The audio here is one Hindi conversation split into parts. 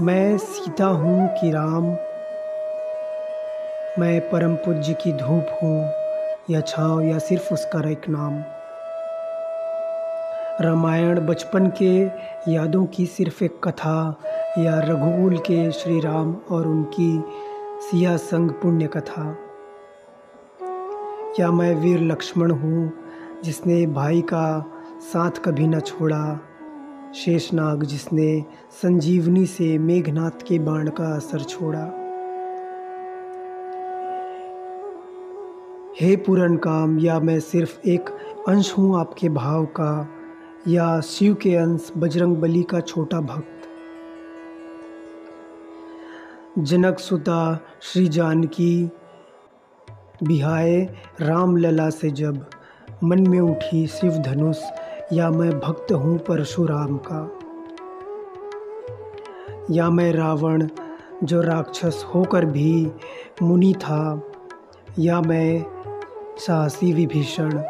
मैं सीता हूँ कि राम। मैं परम पूज्य की धूप हूँ, या छाँव, या सिर्फ़ उसका एक नाम। रामायण बचपन के यादों की सिर्फ़ एक कथा, या रघुकुल के श्री राम और उनकी सिया संग पुण्य कथा। या मैं वीर लक्ष्मण हूँ, जिसने भाई का साथ कभी न छोड़ा। शेषनाग जिसने संजीवनी से मेघनाथ के बाण का असर छोड़ा। हे पूरन काम या मैं सिर्फ़ एक अंश हूँ आपके भाव का, या शिव के अंश बजरंग बली का छोटा भक्त? जनक सुता श्री जानकी बिहाय राम लला से जब मन में उठी शिव धनुष या मैं भक्त हूँ परशुराम का? या मैं रावण, जो राक्षस होकर भी मुनि था? या मैं साहसी विभीषण,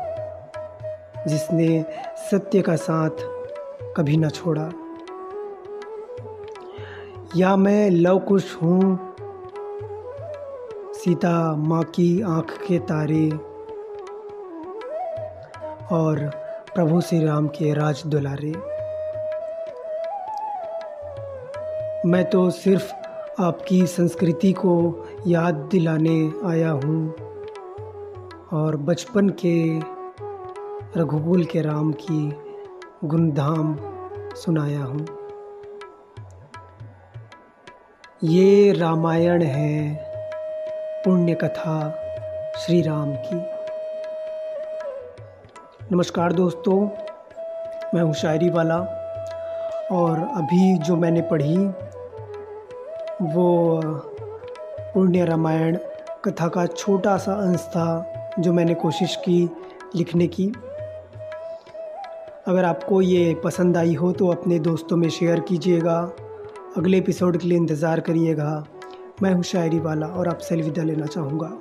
जिसने सत्य का साथ कभी न छोड़ा? या मैं लवकुश हूँ, सीता माँ की आँख के तारे? और प्रभु श्री राम के राज दुलारे। मैं तो सिर्फ़ आपकी संस्कृति को याद दिलाने आया हूँ और बचपन के रघुकुल के राम की गुणधाम सुनाया हूँ। ये रामायण है पुण्य कथा श्री राम की। नमस्कार दोस्तों, मैं हूँ शायरी वाला। और अभी जो मैंने पढ़ी, वो पुण्य रामायण कथा का छोटा सा अंश था जो मैंने कोशिश की लिखने की। अगर आपको ये पसंद आई हो तो अपने दोस्तों में शेयर कीजिएगा। अगले एपिसोड के लिए इंतज़ार करिएगा। मैं हूँ शायरी वाला और आपसे अलविदा लेना चाहूँगा।